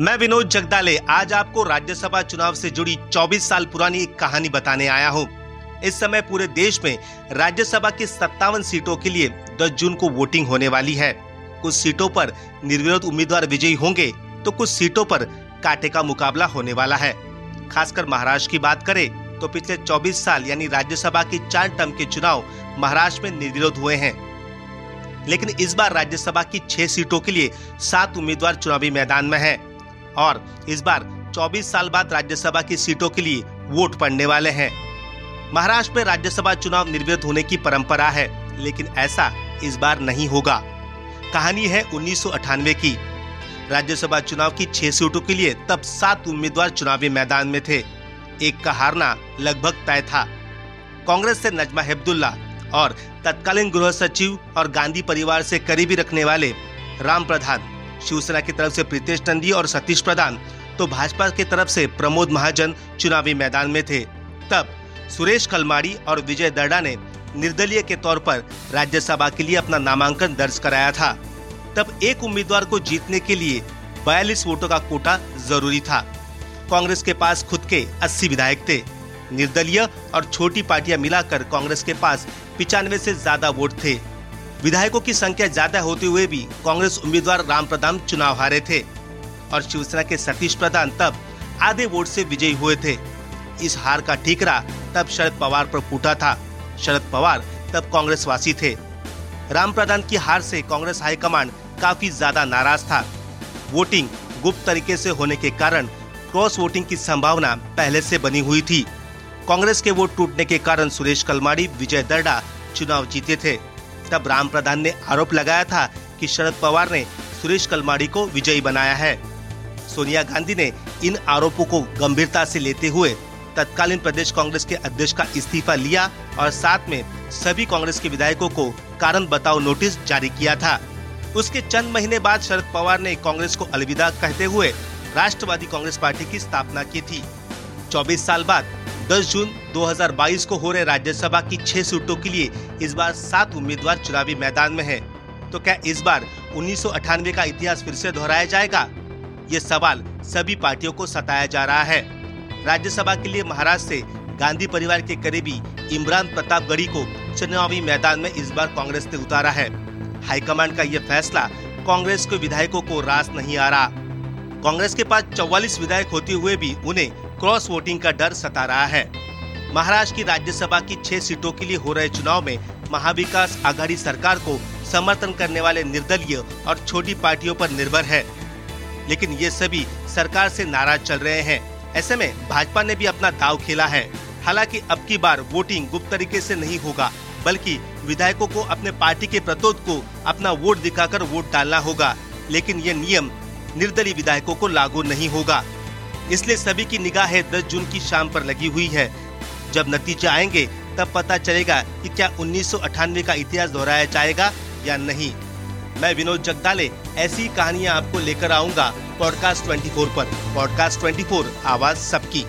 मैं विनोद जगदाले, आज आपको राज्यसभा चुनाव से जुड़ी 24 साल पुरानी एक कहानी बताने आया हूँ। इस समय पूरे देश में राज्यसभा की सत्तावन सीटों के लिए 10 जून को वोटिंग होने वाली है। कुछ सीटों पर निर्विरोध उम्मीदवार विजयी होंगे तो कुछ सीटों पर कांटे का मुकाबला होने वाला है। खासकर महाराष्ट्र की बात करें तो पिछले 24 साल यानी राज्यसभा की चार टर्म के चुनाव महाराष्ट्र में निर्विरोध हुए हैं। लेकिन इस बार राज्यसभा की छह सीटों के लिए सात उम्मीदवार चुनावी मैदान में हैं। और इस बार 24 साल बाद राज्यसभा की सीटों के लिए वोट पड़ने वाले हैं। महाराष्ट्र में राज्यसभा चुनाव निर्विरोध होने की परंपरा है, लेकिन ऐसा इस बार नहीं होगा। कहानी है उन्नीस सौ अठानवे की। राज्यसभा चुनाव की छह सीटों के लिए तब सात उम्मीदवार चुनावी मैदान में थे। एक का हारना लगभग तय था। कांग्रेस से नजमा हेब्दुल्ला और तत्कालीन गृह सचिव और गांधी परिवार से करीबी रखने वाले राम प्रधान शिवसेना की तरफ़ से प्रीतेश नंदी और सतीश प्रधान तो भाजपा की तरफ़ से प्रमोद महाजन चुनावी मैदान में थे। तब सुरेश कलमाड़ी और विजय दर्डा ने निर्दलीय के तौर पर राज्यसभा के लिए अपना नामांकन दर्ज कराया था। तब एक उम्मीदवार को जीतने के लिए बयालीस वोटों का कोटा ज़रूरी था। कांग्रेस के पास खुद के 80 विधायक थे। निर्दलीय और छोटी पार्टियाँ मिलाकर कांग्रेस के पास पिचानवे से ज़्यादा वोट थे। विधायकों की संख्या ज़्यादा होते हुए भी कांग्रेस उम्मीदवार राम प्रधान चुनाव हारे थे और शिवसेना के सतीश प्रधान तब आधे वोट से विजयी हुए थे। इस हार का ठीकरा तब शरद पवार पर फूटा था। शरद पवार तब कांग्रेस वासी थे। राम प्रधान की हार से कांग्रेस हाईकमांड काफ़ी ज़्यादा नाराज़ था। वोटिंग गुप्त तरीके से होने के कारण क्रॉस वोटिंग की संभावना पहले से बनी हुई थी। कांग्रेस के वोट टूटने के कारण सुरेश कलमाड़ी, विजय दर्डा चुनाव जीते थे। तब राम प्रधान ने आरोप लगाया था कि शरद पवार ने सुरेश कलमाड़ी को विजयी बनाया है। सोनिया गांधी ने इन आरोपों को गंभीरता से लेते हुए तत्कालीन प्रदेश कांग्रेस के अध्यक्ष का इस्तीफा लिया और साथ में सभी कांग्रेस के विधायकों को कारण बताओ नोटिस जारी किया था। उसके चंद महीने बाद शरद पवार ने कांग्रेस को अलविदा कहते हुए राष्ट्रवादी कांग्रेस पार्टी की स्थापना की थी। 24 साल बाद 10 जून 2022 को हो रहे राज्यसभा की छह सीटों के लिए इस बार सात उम्मीदवार चुनावी मैदान में हैं। तो क्या इस बार उन्नीस सौ अठानवे का इतिहास फिर से दोहराया जाएगा? ये सवाल सभी पार्टियों को सताया जा रहा है। राज्यसभा के लिए महाराष्ट्र से गांधी परिवार के करीबी इमरान प्रताप गढ़ी को चुनावी मैदान में इस बार कांग्रेस ने उतारा है। हाईकमांड का ये फैसला कांग्रेस के विधायकों को रास नहीं आ रहा। कांग्रेस के पास चौवालीस विधायक होते हुए भी उन्हें क्रॉस वोटिंग का डर सता रहा है। महाराष्ट्र की राज्यसभा की छह सीटों के लिए हो रहे चुनाव में महाविकास आघाड़ी सरकार को समर्थन करने वाले निर्दलीय और छोटी पार्टियों पर निर्भर है। लेकिन ये सभी सरकार से नाराज़ चल रहे हैं। ऐसे में भाजपा ने भी अपना दाव खेला है। हालाँकि अब की बार वोटिंग गुप्त तरीके से नहीं होगा, बल्कि विधायकों को अपने पार्टी के प्रतोद को अपना वोट दिखाकर वोट डालना होगा। लेकिन ये नियम निर्दलीय विधायकों को लागू नहीं होगा। इसलिए सभी की निगाहें 10 जून की शाम पर लगी हुई है। जब नतीजे आएँगे, तब पता चलेगा कि क्या उन्नीस सौ अठानवे का इतिहास दोहराया जाएगा या नहीं। मैं विनोद जगदाले, ऐसी कहानियाँ आपको लेकर आऊँगा पॉडकास्ट 24 पर। पॉडकास्ट 24 आवाज़ सबकी।